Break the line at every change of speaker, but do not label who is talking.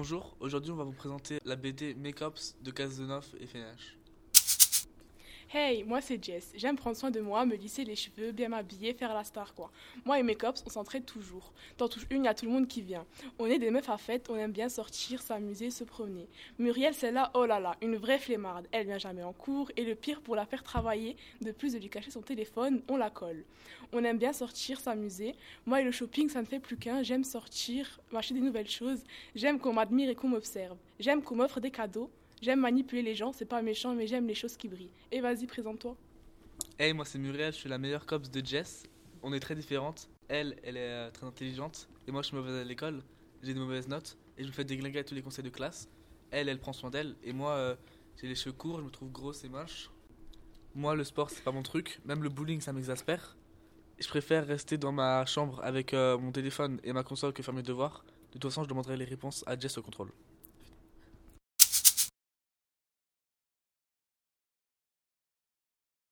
Bonjour, aujourd'hui on va vous présenter la BD Make-ups de Cazeneuve et FNH.
Hey, moi c'est Jess. J'aime prendre soin de moi, me lisser les cheveux, bien m'habiller, faire la star quoi. Moi et mes cops, on s'entraide toujours. T'en touches une, y a tout le monde qui vient. On est des meufs à fête, on aime bien sortir, s'amuser, se promener. Muriel, c'est là, oh là là, une vraie flemmarde. Elle vient jamais en cours et le pire pour la faire travailler, de plus de lui cacher son téléphone, on la colle. On aime bien sortir, s'amuser. Moi et le shopping, ça ne fait plus qu'un. J'aime sortir, m'acheter des nouvelles choses. J'aime qu'on m'admire et qu'on m'observe. J'aime qu'on m'offre des cadeaux. J'aime manipuler les gens, c'est pas méchant, mais j'aime les choses qui brillent. Et vas-y, présente-toi.
Hey, moi c'est Muriel, je suis la meilleure cops de Jess. On est très différentes. Elle, elle est euh, très intelligente. Et moi je suis mauvaise à l'école. J'ai de mauvaises notes. Et je me fais déglinguer à tous les conseils de classe. Elle, elle prend soin d'elle. Et moi, euh, j'ai les cheveux courts, je me trouve grosse et moche. Moi, le sport, c'est pas mon truc. Même le bowling, ça m'exaspère. Je préfère rester dans ma chambre avec euh, mon téléphone et ma console que faire mes devoirs. De toute façon, je demanderai les réponses à Jess au contrôle.